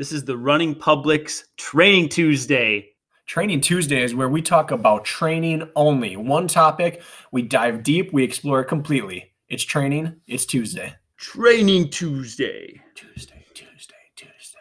This is the Running Public's Training Tuesday. Training Tuesday is where we talk about training only. One topic, we dive deep, we explore it completely. It's training, it's Tuesday. Training Tuesday. Tuesday, Tuesday, Tuesday.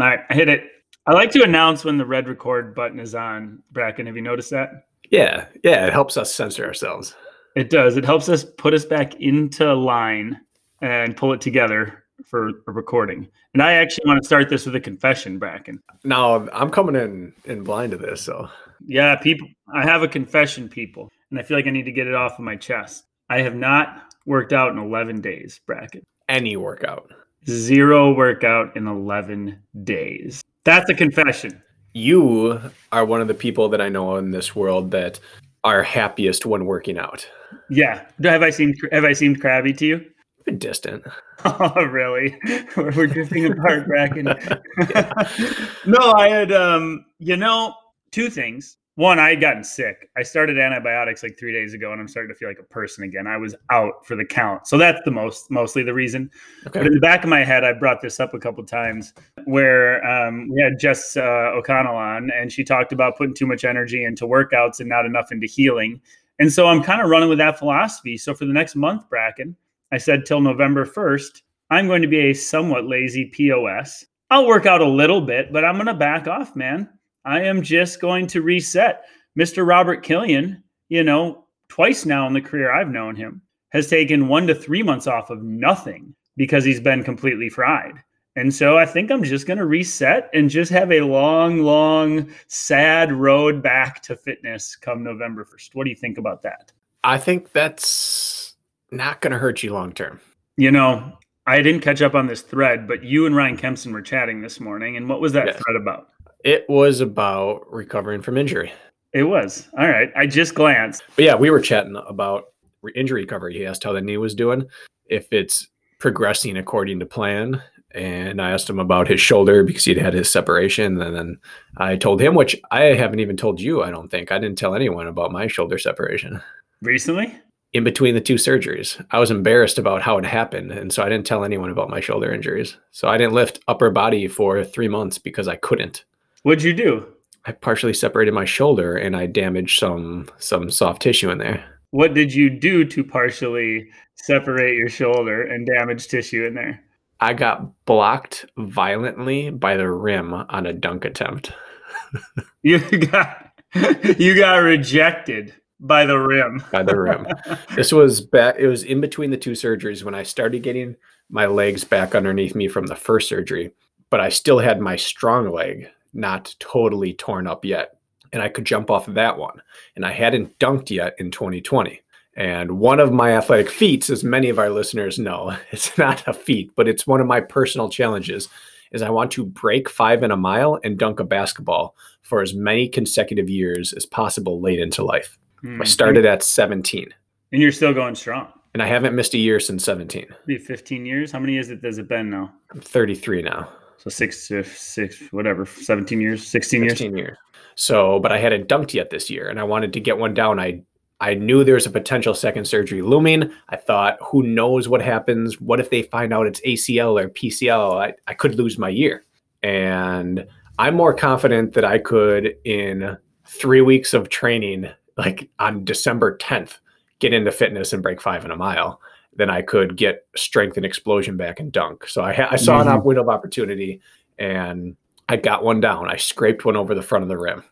All right, I hit it. I like to announce when the red record button is on. Bracken, have you noticed that? Yeah, yeah, it helps us censor ourselves. It does. It helps us put us back into line and pull it together for a recording. And I actually want to start this with a confession, Bracken. Now I'm coming in in blind to this, so Yeah, people, I have a confession, people, and I feel like I need to get it off of my chest. I have not worked out in 11 days, Bracken. any workout. Zero workout in 11 days. That's a confession. You are one of the people that I know in this world that are happiest when working out. Yeah. Have I seemed have I seemed crabby to you? Bit distant. Oh, really? We're, we're drifting apart, Bracken. no, I had, um, you know, two things. One, I had gotten sick. I started antibiotics like three days ago, and I'm starting to feel like a person again. I was out for the count, so that's the most, mostly the reason. Okay. But in the back of my head, I brought this up a couple times where um, we had Jess uh, O'Connell on, and she talked about putting too much energy into workouts and not enough into healing. And so I'm kind of running with that philosophy. So for the next month, Bracken, I said till November 1st, I'm going to be a somewhat lazy POS. I'll work out a little bit, but I'm going to back off, man. I am just going to reset. Mr. Robert Killian, you know, twice now in the career I've known him, has taken one to three months off of nothing because he's been completely fried. And so I think I'm just going to reset and just have a long, long, sad road back to fitness come November 1st. What do you think about that? I think that's not going to hurt you long term. You know, I didn't catch up on this thread, but you and Ryan Kempson were chatting this morning. And what was that Yes. thread about? It was about recovering from injury. It was. All right. I just glanced. But yeah, we were chatting about re- injury recovery. He asked how the knee was doing, if it's progressing according to plan. And I asked him about his shoulder because he'd had his separation. And then I told him, which I haven't even told you, I don't think. I didn't tell anyone about my shoulder separation Recently? In between the two surgeries. I was embarrassed about how it happened. And so I didn't tell anyone about my shoulder injuries. So I didn't lift upper body for three months because I couldn't. What'd you do? I partially separated my shoulder and I damaged some some soft tissue in there. What did you do to partially separate your shoulder and damage tissue in there? I got blocked violently by the rim on a dunk attempt. You got you got rejected by the rim. By the rim. this was back it was in between the two surgeries when I started getting my legs back underneath me from the first surgery, but I still had my strong leg not totally torn up yet. And I could jump off of that one. And I hadn't dunked yet in 2020. And one of my athletic feats, as many of our listeners know, it's not a feat, but it's one of my personal challenges, is I want to break five in a mile and dunk a basketball for as many consecutive years as possible late into life. Hmm. I started at 17, and you're still going strong. and I haven't missed a year since 17. Be 15 years. How many years it has it been now? I'm 33 now. So six six, whatever, 17 years, 16 years. 16 years. So, but I hadn't dunked yet this year, and I wanted to get one down. I I knew there was a potential second surgery looming. I thought, who knows what happens? What if they find out it's ACL or PCL? I, I could lose my year. And I'm more confident that I could, in three weeks of training, like on December 10th, get into fitness and break five in a mile than I could get strength and explosion back and dunk. So I, ha- I saw an Mhm. op- window of opportunity and I got one down. I scraped one over the front of the rim.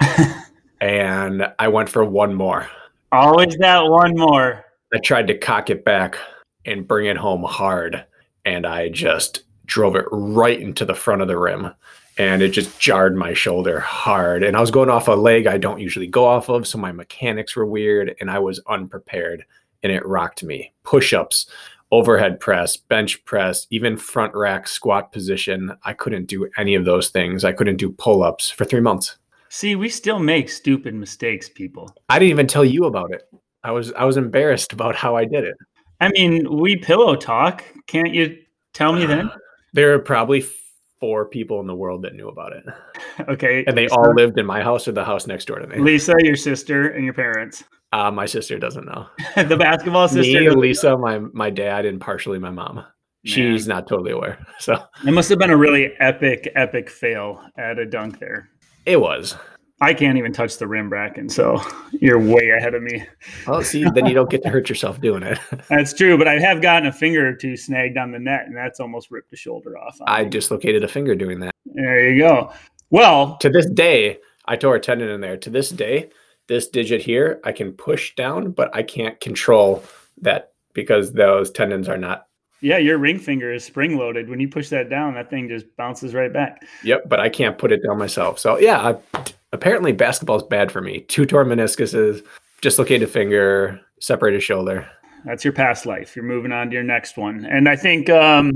and I went for one more. Always that one more. I tried to cock it back and bring it home hard, and I just drove it right into the front of the rim. And it just jarred my shoulder hard. And I was going off a leg I don't usually go off of. So my mechanics were weird and I was unprepared and it rocked me. Push ups overhead press, bench press, even front rack squat position. I couldn't do any of those things. I couldn't do pull ups for three months. See, we still make stupid mistakes, people. I didn't even tell you about it. I was I was embarrassed about how I did it. I mean, we pillow talk. Can't you tell me then? There are probably four people in the world that knew about it. Okay. And they so all lived in my house or the house next door to me. Lisa, your sister, and your parents. Uh, my sister doesn't know. the basketball sister. Me, Lisa, my my dad, and partially my mom. She's not totally aware. So It must have been a really epic, epic fail at a dunk there. it was. I can't even touch the rim bracken, so you're way ahead of me. Well, see, then you don't get to hurt yourself doing it. That's true, but I have gotten a finger or two snagged on the net, and that's almost ripped the shoulder off. on I dislocated a finger doing that. there you go. Well, To this day, I tore a tendon in there. To this day, this digit here, I can push down, but I can't control that because those tendons are not. Yeah, your ring finger is spring loaded. When you push that down, that thing just bounces right back. Yep, but I can't put it down myself. So yeah, I, apparently basketball's bad for me. Two torn meniscuses, dislocated finger, separated shoulder. That's your past life. You're moving on to your next one. And I think um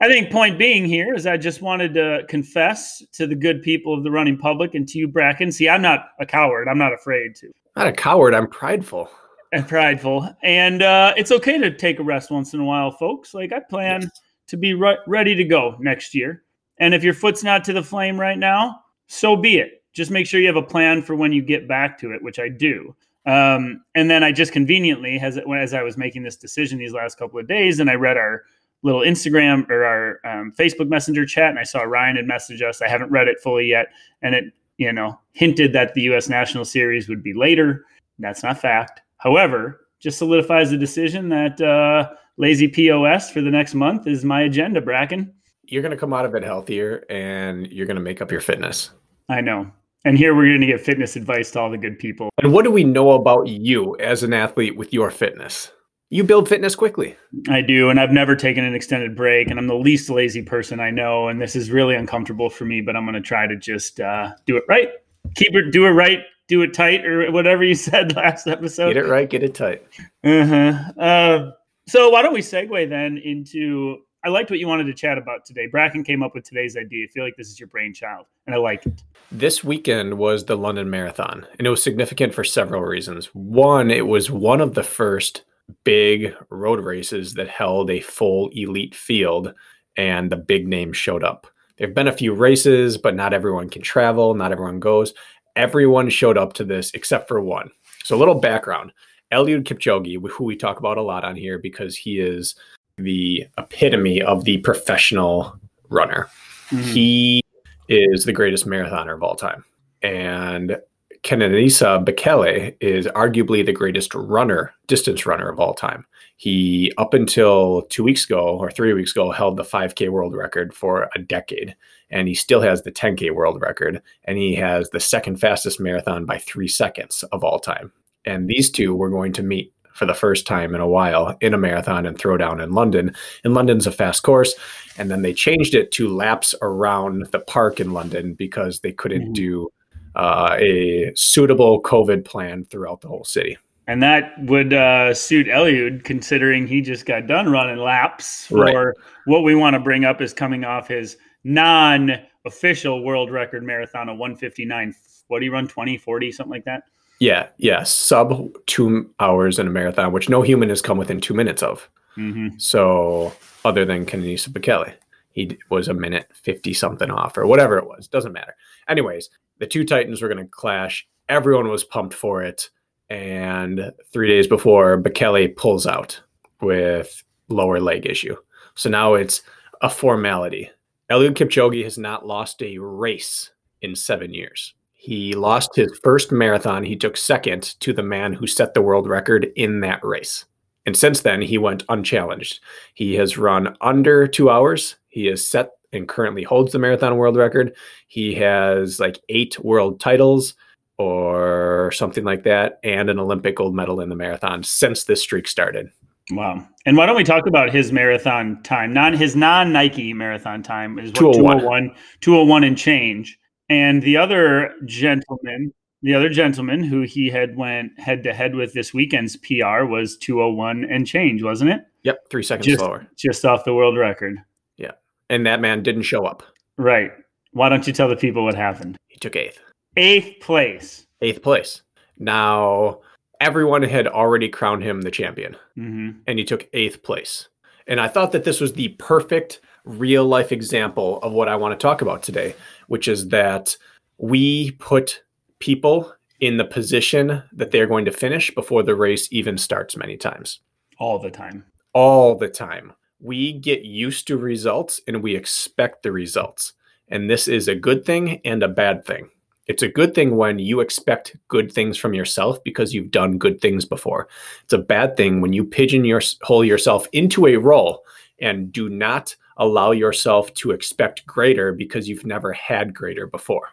I think point being here is I just wanted to confess to the good people of the running public and to you, Bracken. See, I'm not a coward. I'm not afraid to. Not a coward. I'm prideful. And prideful. And uh, it's okay to take a rest once in a while, folks. Like I plan Yes. to be re- ready to go next year. And if your foot's not to the flame right now, so be it. Just make sure you have a plan for when you get back to it, which I do. Um, and then I just conveniently, as as I was making this decision these last couple of days, and I read our little Instagram or our um, Facebook Messenger chat, and I saw Ryan had messaged us. I haven't read it fully yet, and it you know hinted that the U.S. National Series would be later. That's not fact. However, just solidifies the decision that uh, lazy POS for the next month is my agenda, Bracken. You're going to come out of it healthier and you're going to make up your fitness. I know. And here we're going to give fitness advice to all the good people. And what do we know about you as an athlete with your fitness? You build fitness quickly. I do, and I've never taken an extended break, and I'm the least lazy person I know, and this is really uncomfortable for me. But I'm going to try to just uh, do it right, keep it, do it right, do it tight, or whatever you said last episode. Get it right, get it tight. Uh-huh. Uh, so why don't we segue then into? I liked what you wanted to chat about today. Bracken came up with today's idea. I feel like this is your brainchild, and I like it. This weekend was the London Marathon, and it was significant for several reasons. One, it was one of the first big road races that held a full elite field, and the big names showed up. There have been a few races, but not everyone can travel, not everyone goes. Everyone showed up to this except for one. So, a little background Eliud Kipchoge, who we talk about a lot on here because he is the epitome of the professional runner. Mhm. He is the greatest marathoner of all time. And Kenenisa Bekele is arguably the greatest runner, distance runner of all time. He, up until two weeks ago or three weeks ago, held the 5K world record for a decade. And he still has the 10K world record. And he has the second fastest marathon by three seconds of all time. And these two were going to meet for the first time in a while in a marathon and throwdown in London. And London's a fast course. And then they changed it to laps around the park in London because they couldn't Mhm. do uh, a suitable COVID plan throughout the whole city. And that would uh, suit Eliud, considering he just got done running laps for Right. what we want to bring up is coming off his non-official world record marathon of 159. What do you run? 20, 40, something like that? Yeah, yeah, sub two hours in a marathon, which no human has come within two minutes of. Mm-hmm. So, other than Kenenisa Bekele, he was a minute 50 something off or whatever it was. Doesn't matter. Anyways, the two Titans were going to clash. Everyone was pumped for it. And three days before, Bekele pulls out with lower leg issue. So now it's a formality. Eliud Kipchoge has not lost a race in seven years. He lost his first marathon. He took second to the man who set the world record in that race. And since then, he went unchallenged. He has run under two hours. He has set and currently holds the marathon world record. He has like eight world titles or something like that, and an Olympic gold medal in the marathon since this streak started. Wow. And why don't we talk about his marathon time? Non his non Nike marathon time is what 201. 201, 201 and change. And the other gentleman, the other gentleman who he had went head to head with this weekend's PR was 201 and change, wasn't it? Yep, three seconds just, slower. Just off the world record. Yeah. And that man didn't show up. Right. Why don't you tell the people what happened? He took eighth. Eighth place. Eighth place. Now, everyone had already crowned him the champion, Mm-hmm. and he took eighth place. And I thought that this was the perfect real life example of what I want to talk about today, which is that we put people in the position that they're going to finish before the race even starts many times. All the time. All the time. We get used to results and we expect the results. And this is a good thing and a bad thing. It's a good thing when you expect good things from yourself because you've done good things before. It's a bad thing when you pigeonhole yourself into a role and do not allow yourself to expect greater because you've never had greater before.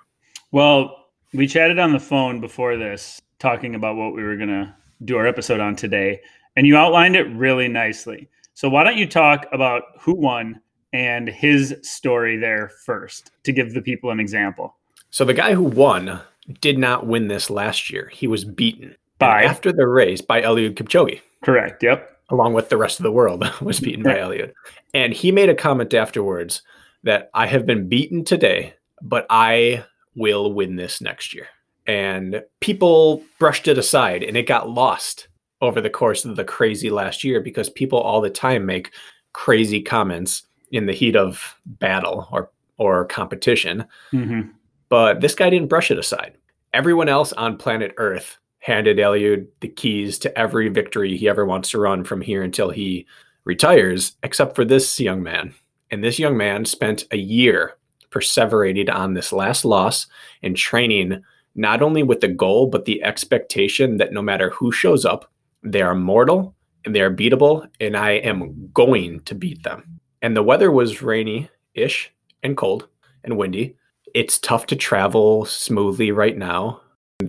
Well, we chatted on the phone before this, talking about what we were going to do our episode on today, and you outlined it really nicely. So, why don't you talk about who won and his story there first to give the people an example? So, the guy who won did not win this last year. He was beaten By? After the race by Eliud Kipchoge. Correct. Yep. along with the rest of the world, was beaten by Eliud. And he made a comment afterwards that I have been beaten today, but I will win this next year. And people brushed it aside and it got lost over the course of the crazy last year because people all the time make crazy comments in the heat of battle or or competition. Mm-hmm. But this guy didn't brush it aside. Everyone else on planet Earth handed Eliud the keys to every victory he ever wants to run from here until he retires, except for this young man. And this young man spent a year perseverated on this last loss and training not only with the goal, but the expectation that no matter who shows up, they are mortal and they are beatable, and I am going to beat them. And the weather was rainy ish and cold and windy. It's tough to travel smoothly right now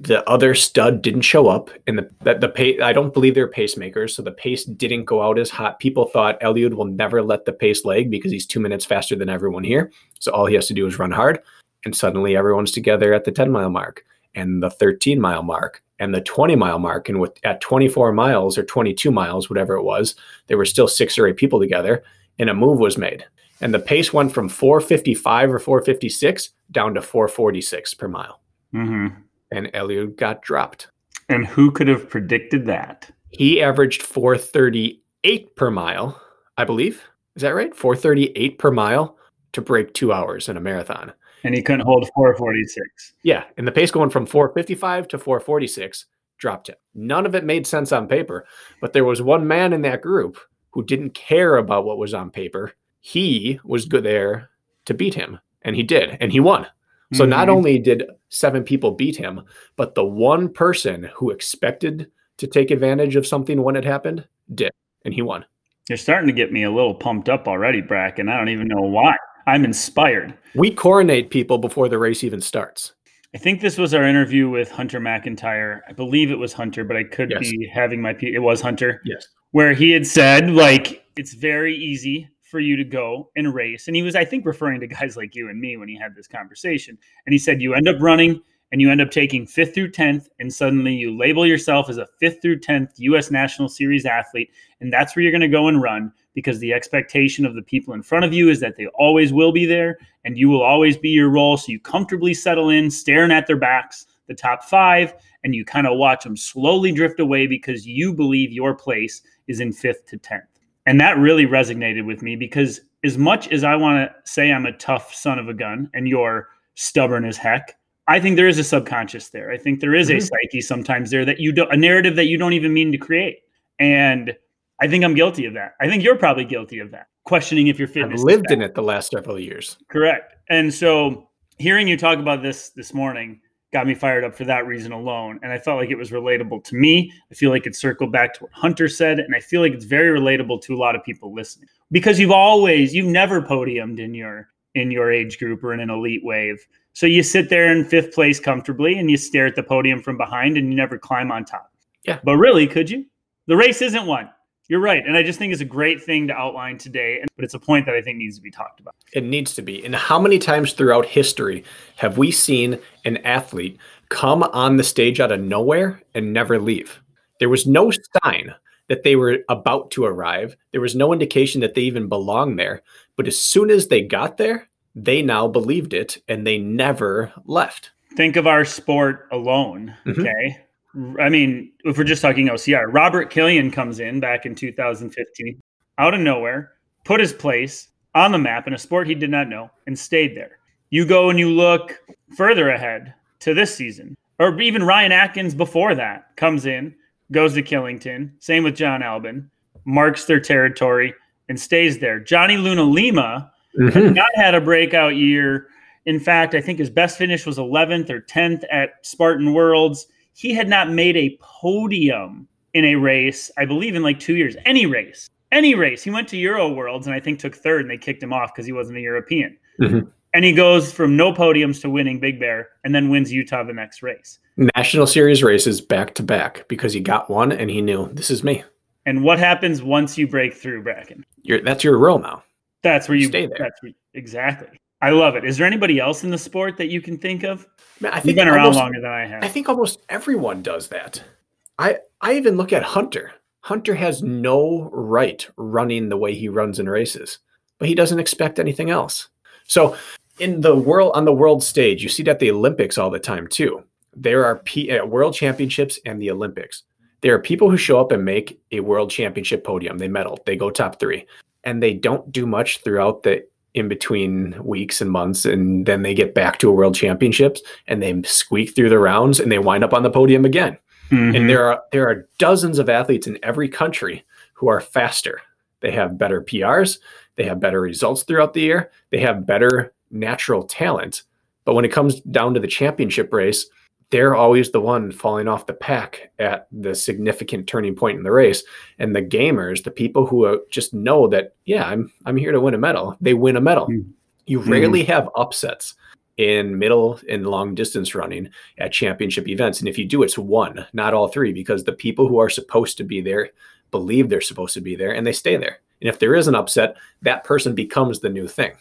the other stud didn't show up and the the, the pace I don't believe they're pacemakers, so the pace didn't go out as hot. People thought Eliud will never let the pace lag because he's two minutes faster than everyone here. So all he has to do is run hard. And suddenly everyone's together at the 10 mile mark and the 13 mile mark and the 20 mile mark. And with at 24 miles or 22 miles, whatever it was, there were still six or eight people together, and a move was made. And the pace went from 455 or 456 down to 446 per mile. Mm-hmm. And Eliud got dropped. And who could have predicted that? He averaged 438 per mile, I believe. Is that right? 438 per mile to break two hours in a marathon. And he couldn't hold 446. Yeah. And the pace going from 455 to 446 dropped him. None of it made sense on paper, but there was one man in that group who didn't care about what was on paper. He was good there to beat him, and he did, and he won. So not Mhm. only did seven people beat him, but the one person who expected to take advantage of something when it happened did, and he won. You're starting to get me a little pumped up already, Bracken. I don't even know why. I'm inspired. We coronate people before the race even starts. I think this was our interview with Hunter McIntyre. I believe it was Hunter, but I could Yes. be having my. P- it was Hunter. Yes. where he had said like it's very easy for you to go and race and he was i think referring to guys like you and me when he had this conversation and he said you end up running and you end up taking fifth through 10th and suddenly you label yourself as a fifth through 10th us national series athlete and that's where you're going to go and run because the expectation of the people in front of you is that they always will be there and you will always be your role so you comfortably settle in staring at their backs the top five and you kind of watch them slowly drift away because you believe your place is in fifth to 10th. And that really resonated with me because as much as I want to say I'm a tough son of a gun and you're stubborn as heck, I think there is a subconscious there. I think there is a Mhm. psyche sometimes there that you don't a narrative that you don't even mean to create. And I think I'm guilty of that. I think you're probably guilty of that. Questioning if your I've lived in it the last several years. Correct. And so hearing you talk about this this morning got me fired up for that reason alone. And I felt like it was relatable to me. I feel like it circled back to what Hunter said. And I feel like it's very relatable to a lot of people listening. Because you've always, you've never podiumed in your in your age group or in an elite wave. So you sit there in fifth place comfortably and you stare at the podium from behind and you never climb on top. Yeah. But really, could you? The race isn't one. You're right. And I just think it's a great thing to outline today. But it's a point that I think needs to be talked about. It needs to be. And how many times throughout history have we seen an athlete come on the stage out of nowhere and never leave? There was no sign that they were about to arrive. There was no indication that they even belonged there. But as soon as they got there, they now believed it and they never left. Think of our sport alone. Mhm. Okay. I mean, if we're just talking OCR, Robert Killian comes in back in 2015 out of nowhere, put his place on the map in a sport he did not know and stayed there. You go and you look further ahead to this season, or even Ryan Atkins before that comes in, goes to Killington. Same with Jon Albon, marks their territory and stays there. Johnny Luna Lima Mhm. not had a breakout year. In fact, I think his best finish was 11th or 10th at Spartan Worlds. He had not made a podium in a race, I believe, in like two years. Any race, any race. He went to Euro Worlds and I think took third, and they kicked him off because he wasn't a European. Mhm. And he goes from no podiums to winning Big Bear, and then wins Utah the next race. National Series races back to back because he got one and he knew this is me. And what happens once you break through Bracken? You're, that's your role now. That's where you Stay there. Where, exactly. I love it. Is there anybody else in the sport that you can think of? Man, I You've been around almost- longer than I have. I think almost everyone does that. I I even look at Hunter. Hunter has no right running the way he runs in races, but he doesn't expect anything else. So in the world on the world stage, you see that the Olympics all the time too. There are P, uh, world championships and the Olympics. There are people who show up and make a world championship podium. They medal, they go top three, and they don't do much throughout the in between weeks and months, and then they get back to a world championships and they squeak through the rounds and they wind up on the podium again. Mhm. And there are there are dozens of athletes in every country who are faster. They have better PRs, they have better results throughout the year, they have better natural talent. But when it comes down to the championship race, they're always the one falling off the pack at the significant turning point in the race. And the gamers, the people who uh, just know that, yeah, I'm I'm here to win a medal, they win a medal. Mm. You Mhm. rarely have upsets in middle and long distance running at championship events. And if you do, it's one, not all three, because the people who are supposed to be there believe they're supposed to be there and they stay there. And if there is an upset, that person becomes the new thing.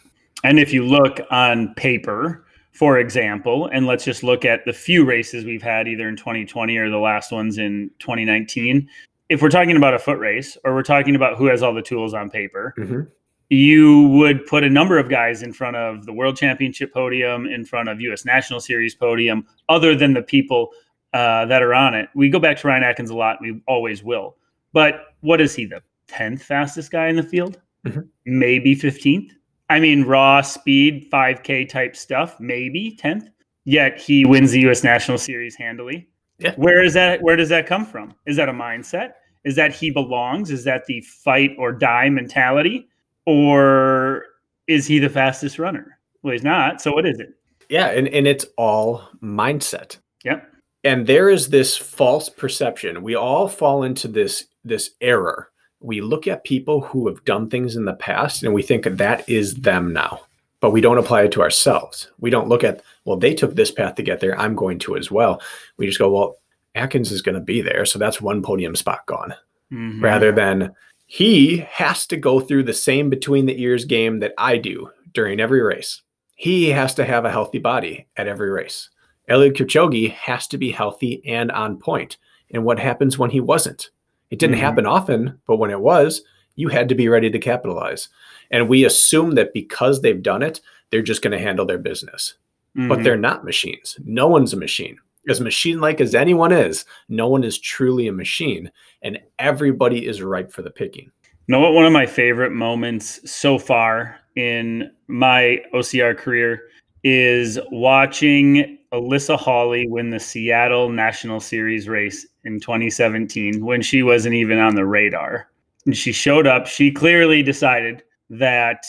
And if you look on paper, for example, and let's just look at the few races we've had either in 2020 or the last ones in 2019. If we're talking about a foot race or we're talking about who has all the tools on paper, Mhm. you would put a number of guys in front of the world championship podium, in front of US National Series podium, other than the people uh, that are on it. We go back to Ryan Atkins a lot. We always will. But what is he, the 10th fastest guy in the field? Mhm. Maybe 15th? I mean, raw speed, 5K type stuff, maybe 10th. Yet he wins the US National Series handily. Yeah. Where is that? Where does that come from? Is that a mindset? Is that he belongs? Is that the fight or die mentality? Or is he the fastest runner? Well, he's not. So what is it? Yeah, and, and it's all mindset. Yep. And there is this false perception. We all fall into this this error. We look at people who have done things in the past and we think that is them now. But we don't apply it to ourselves. We don't look at, well, they took this path to get there. I'm going to as well. We just go, well, Atkins is going to be there. So that's one podium spot gone. Mhm. Rather than he has to go through the same between the ears game that I do during every race. He has to have a healthy body at every race. Eliud Kipchoge has to be healthy and on point. And what happens when he wasn't? It didn't Mhm. happen often, but when it was, you had to be ready to capitalize. And we assume that because they've done it, they're just going to handle their business. But Mhm. they're not machines. No one's a machine. As machine like as anyone is, no one is truly a machine. And everybody is ripe for the picking. know what one of my favorite moments so far in my OCR career is watching Alyssa Hawley win the Seattle National Series race in 2017 when she wasn't even on the radar. And she showed up. She clearly decided that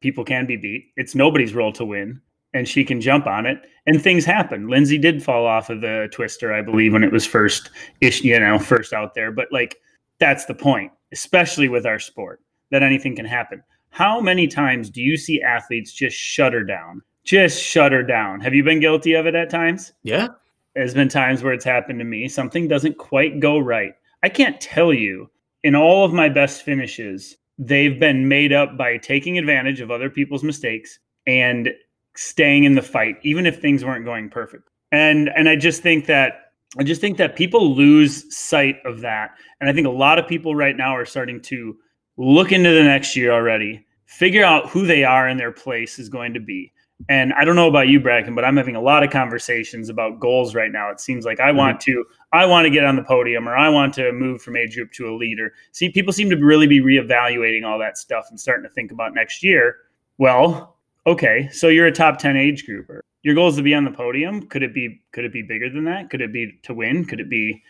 people can be beat. It's nobody's role to win, and she can jump on it. And things happen. Lindsay did fall off of the twister, I believe, when it was first, ish, you know, first out there. But like, that's the point, especially with our sport, that anything can happen. How many times do you see athletes just shut her down? Just shut her down. Have you been guilty of it at times? Yeah. There's been times where it's happened to me. Something doesn't quite go right. I can't tell you in all of my best finishes, they've been made up by taking advantage of other people's mistakes and staying in the fight, even if things weren't going perfect. And and I just think that I just think that people lose sight of that. And I think a lot of people right now are starting to look into the next year already, figure out who they are and their place is going to be. And I don't know about you, Bracken, but I'm having a lot of conversations about goals right now. It seems like I mm-hmm. want to, I want to get on the podium, or I want to move from age group to a leader. See, people seem to really be reevaluating all that stuff and starting to think about next year. Well, okay, so you're a top ten age grouper. Your goal is to be on the podium. Could it be? Could it be bigger than that? Could it be to win? Could it be?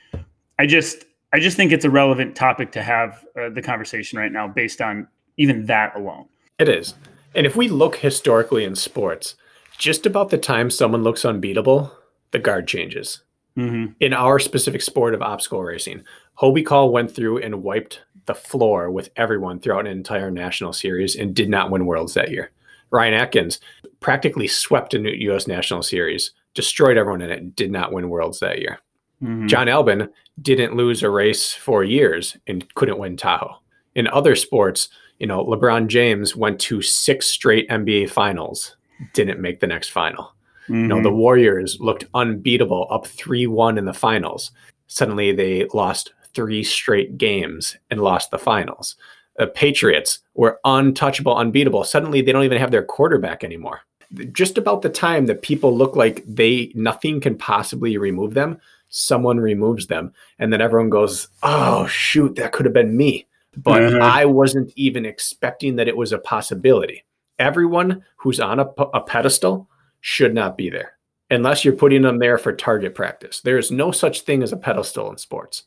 I just, I just think it's a relevant topic to have uh, the conversation right now, based on even that alone. It is. And if we look historically in sports, just about the time someone looks unbeatable, the guard changes. Mm-hmm. In our specific sport of obstacle racing, Hobie Call went through and wiped the floor with everyone throughout an entire national series and did not win worlds that year. Ryan Atkins practically swept a U.S. national series, destroyed everyone in it, did not win worlds that year. Mm-hmm. Jon Albon didn't lose a race for years and couldn't win Tahoe. In other sports, you know, LeBron James went to six straight NBA finals, didn't make the next final. Mm-hmm. You know, the mm-hmm. Warriors looked unbeatable, up 3 1 in the finals. Suddenly they lost three straight games and lost the finals. The Patriots were untouchable, unbeatable. Suddenly they don't even have their quarterback anymore. Just about the time that people look like they nothing can possibly remove them, someone removes them. And then everyone goes, Oh shoot, that could have been me but uh-huh. I wasn't even expecting that it was a possibility. Everyone who's on a, a pedestal should not be there unless you're putting them there for target practice. There is no such thing as a pedestal in sports.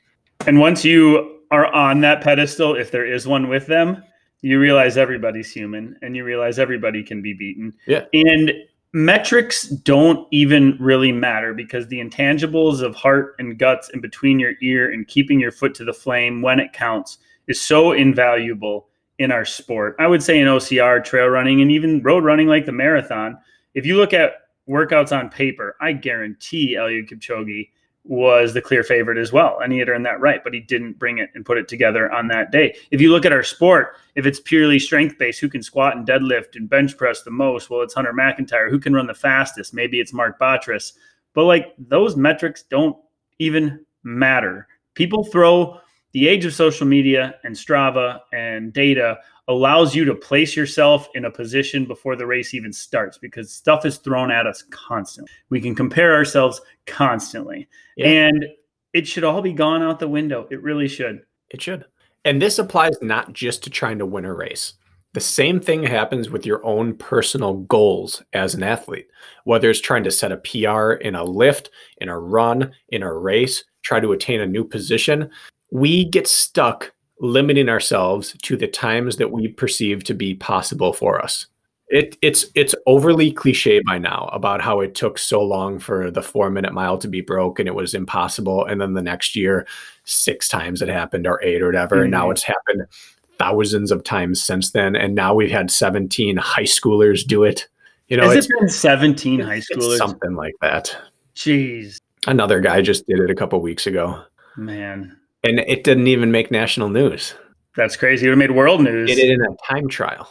And once you are on that pedestal, if there is one with them, you realize everybody's human and you realize everybody can be beaten. Yeah. And metrics don't even really matter because the intangibles of heart and guts and between your ear and keeping your foot to the flame when it counts is so invaluable in our sport. I would say in OCR, trail running, and even road running like the marathon. If you look at workouts on paper, I guarantee Eliud Kipchoge was the clear favorite as well. And he had earned that right, but he didn't bring it and put it together on that day. If you look at our sport, if it's purely strength based, who can squat and deadlift and bench press the most? Well, it's Hunter McIntyre. Who can run the fastest? Maybe it's Mark Batres. But like those metrics don't even matter. People throw the age of social media and Strava and data allows you to place yourself in a position before the race even starts because stuff is thrown at us constantly. We can compare ourselves constantly. Yeah. And it should all be gone out the window. It really should. It should. And this applies not just to trying to win a race. The same thing happens with your own personal goals as an athlete, whether it's trying to set a PR in a lift, in a run, in a race, try to attain a new position we get stuck limiting ourselves to the times that we perceive to be possible for us. It, it's it's overly cliche by now about how it took so long for the four minute mile to be broke and it was impossible, and then the next year, six times it happened or eight or whatever, mm-hmm. and now mm-hmm. it's happened thousands of times since then, and now we've had seventeen high schoolers do it. You know, has it been seventeen high schoolers? Something like that. Jeez. Another guy just did it a couple weeks ago. Man, and it didn't even make national news. That's crazy. It made world news. It did in a time trial.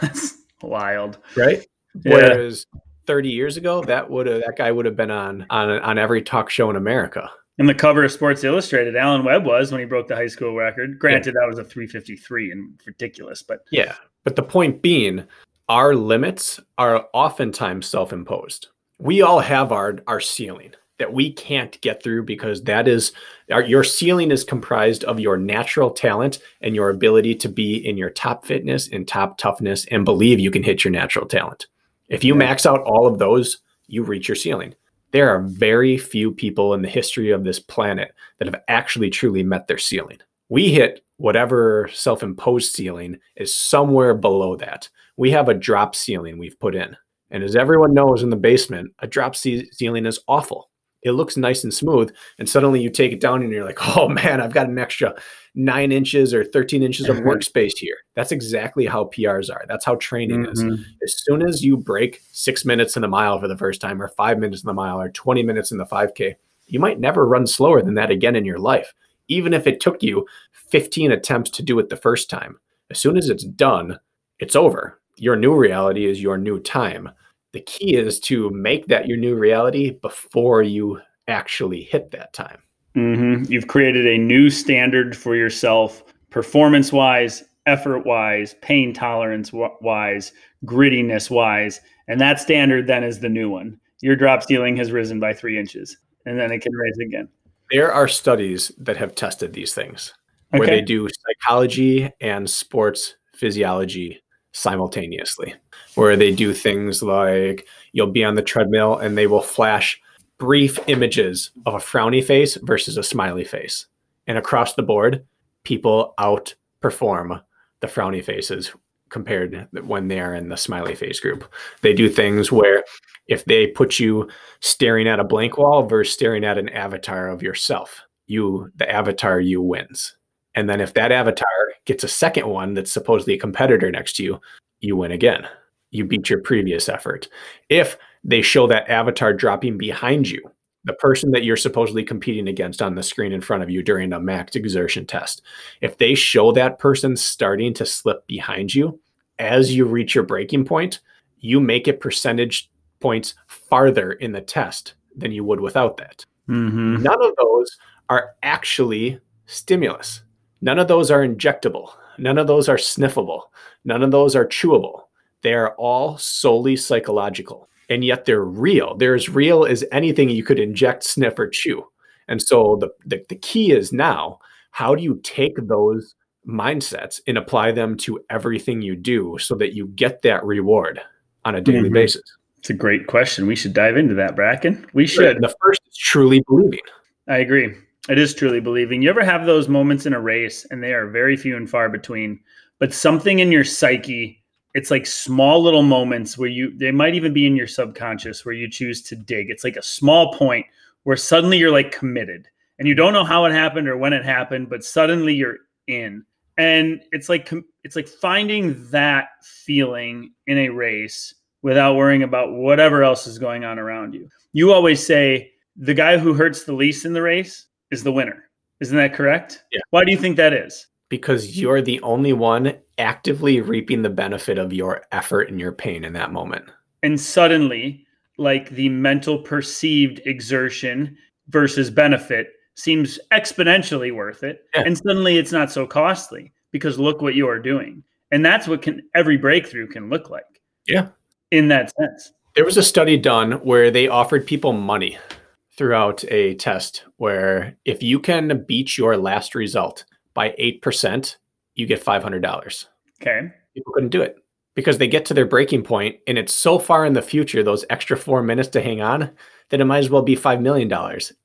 That's wild, right? Yeah. Whereas 30 years ago, that would have that guy would have been on on on every talk show in America. And the cover of Sports Illustrated, Alan Webb was when he broke the high school record. Granted, yeah. that was a 353 and ridiculous, but yeah. But the point being, our limits are oftentimes self-imposed. We all have our our ceiling that we can't get through because that is our, your ceiling is comprised of your natural talent and your ability to be in your top fitness and top toughness and believe you can hit your natural talent. If you max out all of those, you reach your ceiling. There are very few people in the history of this planet that have actually truly met their ceiling. We hit whatever self imposed ceiling is somewhere below that. We have a drop ceiling we've put in. And as everyone knows in the basement, a drop ceiling is awful it looks nice and smooth and suddenly you take it down and you're like oh man i've got an extra nine inches or 13 inches of workspace here. That's exactly how prs are. That's how training mm-hmm. is as soon as you break six minutes in the mile for the first time or five minutes in the mile or 20 minutes in the 5k you might never run slower than that again in your life even if it took you 15 attempts to do it the first time. As soon as it's done it's over. Your new reality is your new time the key is to make that your new reality before you actually hit that time. Mm-hmm. You've created a new standard for yourself, performance wise, effort wise, pain tolerance wise, grittiness wise. And that standard then is the new one. Your drop ceiling has risen by three inches and then it can raise again. There are studies that have tested these things okay. where they do psychology and sports physiology simultaneously, where they do things like you'll be on the treadmill and they will flash brief images of a frowny face versus a smiley face. And across the board, people outperform the frowny faces compared when they're in the smiley face group. They do things where if they put you staring at a blank wall versus staring at an avatar of yourself, you the avatar you wins. And then if that avatar gets a second one that's supposedly a competitor next to you, you win again. You beat your previous effort. If they show that avatar dropping behind you, the person that you're supposedly competing against on the screen in front of you during a max exertion test, if they show that person starting to slip behind you as you reach your breaking point, you make it percentage points farther in the test than you would without that. Mm-hmm. None of those are actually stimulus. None of those are injectable. None of those are sniffable. None of those are chewable. They are all solely psychological and yet they're real. They're as real as anything you could inject, sniff, or chew. And so the, the, the key is now how do you take those mindsets and apply them to everything you do so that you get that reward on a daily mm-hmm. basis? It's a great question. We should dive into that, Bracken. We should. The first is truly believing. I agree. It is truly believing. You ever have those moments in a race, and they are very few and far between, but something in your psyche it's like small little moments where you they might even be in your subconscious where you choose to dig. It's like a small point where suddenly you're like committed and you don't know how it happened or when it happened but suddenly you're in. And it's like it's like finding that feeling in a race without worrying about whatever else is going on around you. You always say the guy who hurts the least in the race is the winner isn't that correct yeah why do you think that is because you're the only one actively reaping the benefit of your effort and your pain in that moment. And suddenly, like the mental perceived exertion versus benefit seems exponentially worth it. Yeah. And suddenly it's not so costly because look what you are doing. And that's what can every breakthrough can look like. Yeah. In that sense. There was a study done where they offered people money throughout a test where if you can beat your last result, by 8%, you get $500. Okay. People couldn't do it because they get to their breaking point and it's so far in the future, those extra four minutes to hang on, that it might as well be $5 million.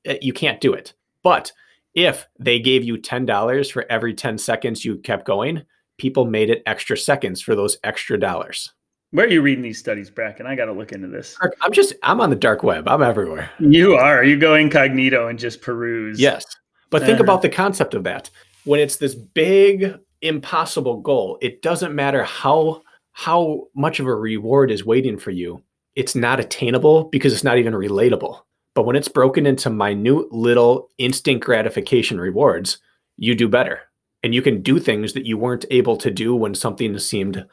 Eh, you can't do it. But if they gave you $10 for every 10 seconds you kept going, people made it extra seconds for those extra dollars. Where are you reading these studies, Bracken? I got to look into this. I'm just, I'm on the dark web. I'm everywhere. You are. You go incognito and just peruse. Yes. But think uh, about the concept of that when it's this big impossible goal it doesn't matter how how much of a reward is waiting for you it's not attainable because it's not even relatable but when it's broken into minute little instant gratification rewards you do better and you can do things that you weren't able to do when something seemed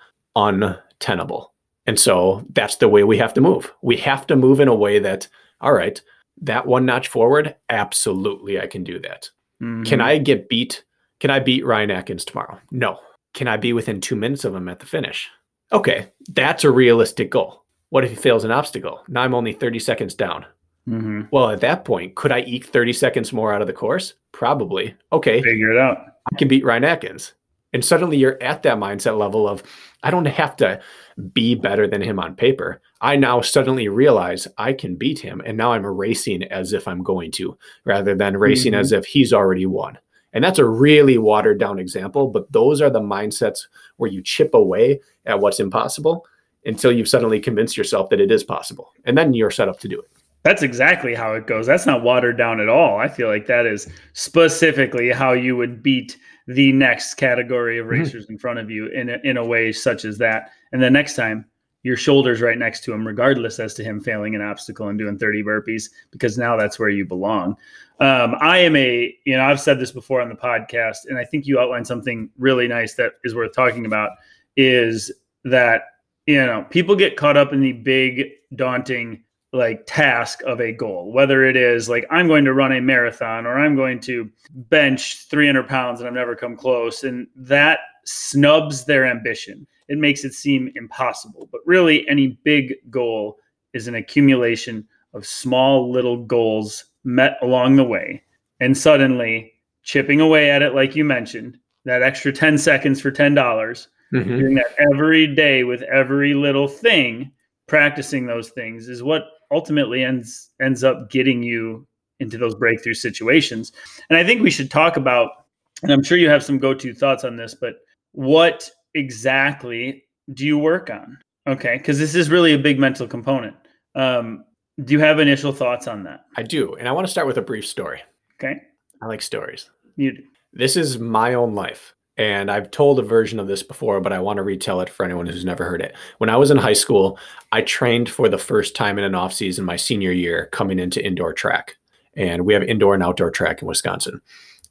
untenable and so that's the way we have to move we have to move in a way that all right that one notch forward absolutely i can do that mm-hmm. can i get beat can I beat Ryan Atkins tomorrow? No. Can I be within two minutes of him at the finish? Okay, that's a realistic goal. What if he fails an obstacle? Now I'm only 30 seconds down. Mm-hmm. Well, at that point, could I eke 30 seconds more out of the course? Probably. Okay. Figure it out. I can beat Ryan Atkins. And suddenly you're at that mindset level of, I don't have to be better than him on paper. I now suddenly realize I can beat him. And now I'm racing as if I'm going to, rather than racing mm-hmm. as if he's already won. And that's a really watered down example, but those are the mindsets where you chip away at what's impossible until you've suddenly convinced yourself that it is possible. And then you're set up to do it. That's exactly how it goes. That's not watered down at all. I feel like that is specifically how you would beat the next category of mm-hmm. racers mm-hmm. in front of you in a, in a way such as that. And then next time, your shoulders right next to him, regardless as to him failing an obstacle and doing 30 burpees, because now that's where you belong. Um, I am a, you know, I've said this before on the podcast, and I think you outlined something really nice that is worth talking about is that, you know, people get caught up in the big, daunting, like task of a goal, whether it is like I'm going to run a marathon or I'm going to bench 300 pounds and I've never come close. And that snubs their ambition. It makes it seem impossible. But really, any big goal is an accumulation of small little goals met along the way. And suddenly, chipping away at it, like you mentioned, that extra 10 seconds for $10, mm-hmm. doing that every day with every little thing, practicing those things is what ultimately ends ends up getting you into those breakthrough situations. And I think we should talk about, and I'm sure you have some go-to thoughts on this, but what exactly do you work on? Okay, because this is really a big mental component. Um, do you have initial thoughts on that? I do, and I want to start with a brief story. Okay, I like stories. You do. This is my own life. And I've told a version of this before, but I want to retell it for anyone who's never heard it. When I was in high school, I trained for the first time in an off season my senior year coming into indoor track. And we have indoor and outdoor track in Wisconsin.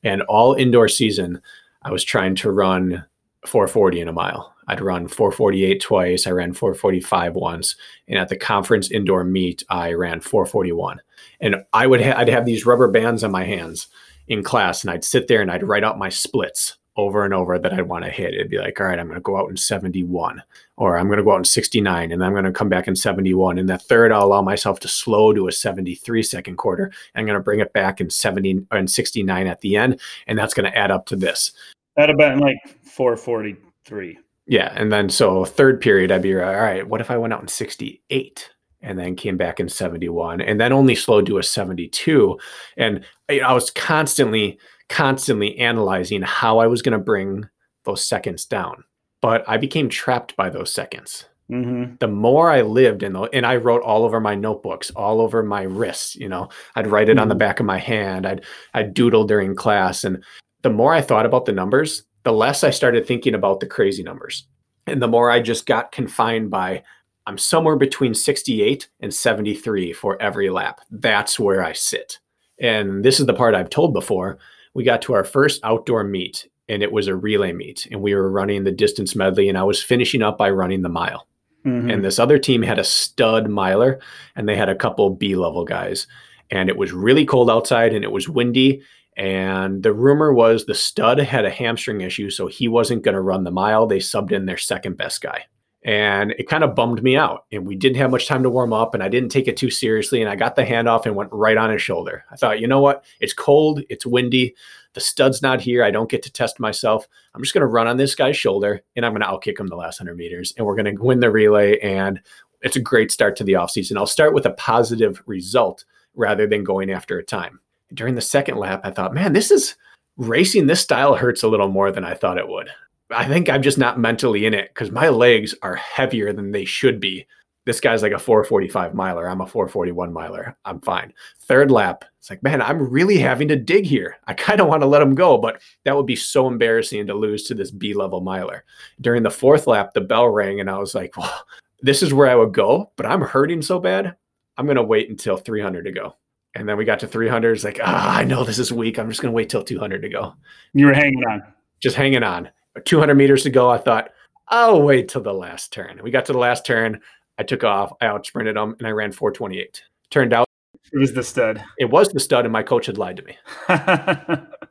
And all indoor season, I was trying to run 440 in a mile. I'd run 448 twice. I ran 445 once. And at the conference indoor meet, I ran 441. And I would ha- I'd have these rubber bands on my hands in class, and I'd sit there and I'd write out my splits over and over that I'd want to hit. It'd be like, all right, I'm going to go out in 71, or I'm going to go out in 69, and then I'm going to come back in 71. And the third, I'll allow myself to slow to a 73 second quarter. I'm going to bring it back in 70 and 69 at the end, and that's going to add up to this. That'd like 443. Yeah, and then so third period, I'd be all right. What if I went out in 68? and then came back in 71 and then only slowed to a 72 and you know, i was constantly constantly analyzing how I was going to bring those seconds down. But I became trapped by those seconds. Mm-hmm. The more I lived in the, and I wrote all over my notebooks, all over my wrists. You know, I'd write it mm-hmm. on the mm-hmm. back of my hand. I'd I'd doodle during class, and the more I thought about the numbers, the less I started thinking about the crazy numbers, and the more I just got confined by. I'm somewhere between 68 and 73 for every lap. That's where I sit. And this is the part I've told before we got to our first outdoor meet and it was a relay meet and we were running the distance medley and I was finishing up by running the mile. Mm-hmm. And this other team had a stud miler and they had a couple B level guys. And it was really cold outside and it was windy. And the rumor was the stud had a hamstring issue, so he wasn't going to run the mile. They subbed in their second best guy and it kind of bummed me out. And we didn't have much time to warm up, and I didn't take it too seriously. And I got the handoff and went right on his shoulder. I thought, you know what? It's cold, it's windy, the stud's not here. I don't get to test myself. I'm just going to run on this guy's shoulder, and I'm going to outkick him the last 100 meters, and we're going to win the relay. And it's a great start to the offseason. I'll start with a positive result rather than going after a time. During the second lap, I thought, man, this is racing this style hurts a little more than I thought it would. I think I'm just not mentally in it because my legs are heavier than they should be. This guy's like a 445 miler. I'm a 441 miler. I'm fine. Third lap, it's like, man, I'm really having to dig here. I kind of want to let him go, but that would be so embarrassing to lose to this B level miler. During the fourth lap, the bell rang, and I was like, well, this is where I would go, but I'm hurting so bad. I'm going to wait until 300 to go. And then we got to 300. It's like, ah, I know this is weak. I'm just going to wait till 200 to go. You were hanging on. Just hanging on. 200 meters to go, I thought, I'll wait till the last turn. We got to the last turn. I took off. I out sprinted them and I ran 428. Turned out it was the stud. It was the stud, and my coach had lied to me.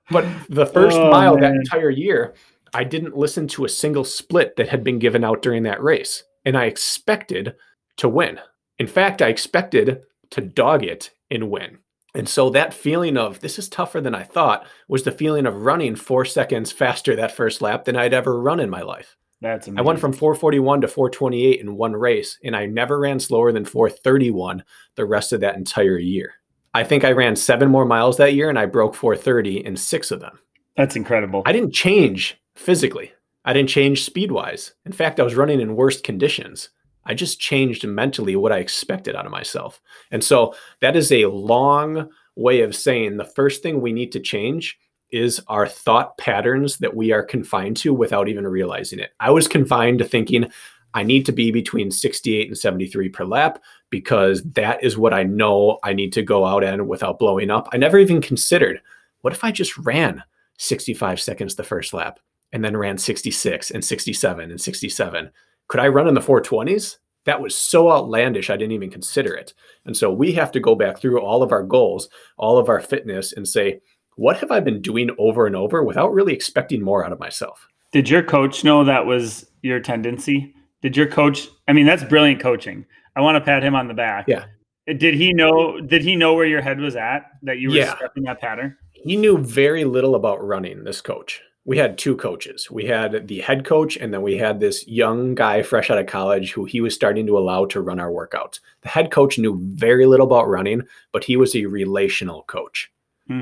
but the first oh, mile man. that entire year, I didn't listen to a single split that had been given out during that race. And I expected to win. In fact, I expected to dog it and win. And so that feeling of this is tougher than I thought was the feeling of running four seconds faster that first lap than I'd ever run in my life. That's amazing. I went from 441 to 428 in one race, and I never ran slower than 431 the rest of that entire year. I think I ran seven more miles that year, and I broke 430 in six of them. That's incredible. I didn't change physically. I didn't change speed wise. In fact, I was running in worst conditions. I just changed mentally what I expected out of myself. And so that is a long way of saying the first thing we need to change is our thought patterns that we are confined to without even realizing it. I was confined to thinking I need to be between 68 and 73 per lap because that is what I know I need to go out and without blowing up. I never even considered what if I just ran 65 seconds the first lap and then ran 66 and 67 and 67 could I run in the 420s? that was so outlandish, I didn't even consider it. And so we have to go back through all of our goals, all of our fitness, and say, what have I been doing over and over without really expecting more out of myself? Did your coach know that was your tendency? Did your coach? I mean, that's brilliant coaching. I want to pat him on the back. Yeah. Uh, did he know? Did he know where your head was at that you were Yeah. stepping that pattern? He knew very little about running, this coach. We had two coaches. We had the head coach, and then we had this young guy fresh out of college who he was starting to allow to run our workouts. The head coach knew very little about running, but he was a relational coach.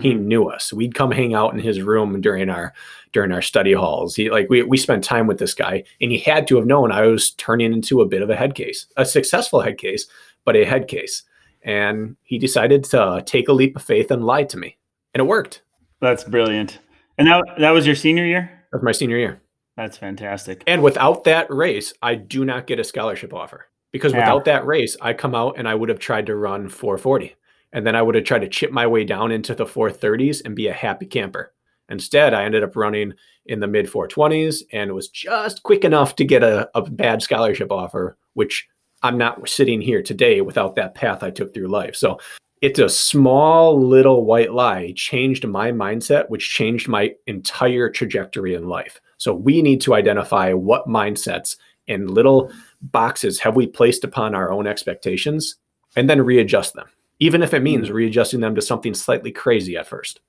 He Mhm. knew us. We'd come hang out in his room during our during our study halls. He like we we spent time with this guy, and he had to have known I was turning into a bit of a head case, a successful head case, but a head case. And he decided to take a leap of faith and lie to me, and it worked. That's brilliant. And that that was your senior year. That was my senior year. That's fantastic. And without that race, I do not get a scholarship offer because Yeah. without that race, I come out and I would have tried to run 440. And then I would have tried to chip my way down into the 430s and be a happy camper. Instead, I ended up running in the mid 420s and was just quick enough to get a, a bad scholarship offer, which I'm not sitting here today without that path I took through life. So it's a small little white lie changed my mindset, which changed my entire trajectory in life. So we need to identify what mindsets and little boxes have we placed upon our own expectations and then readjust them, even if it means readjusting them to something slightly crazy at first.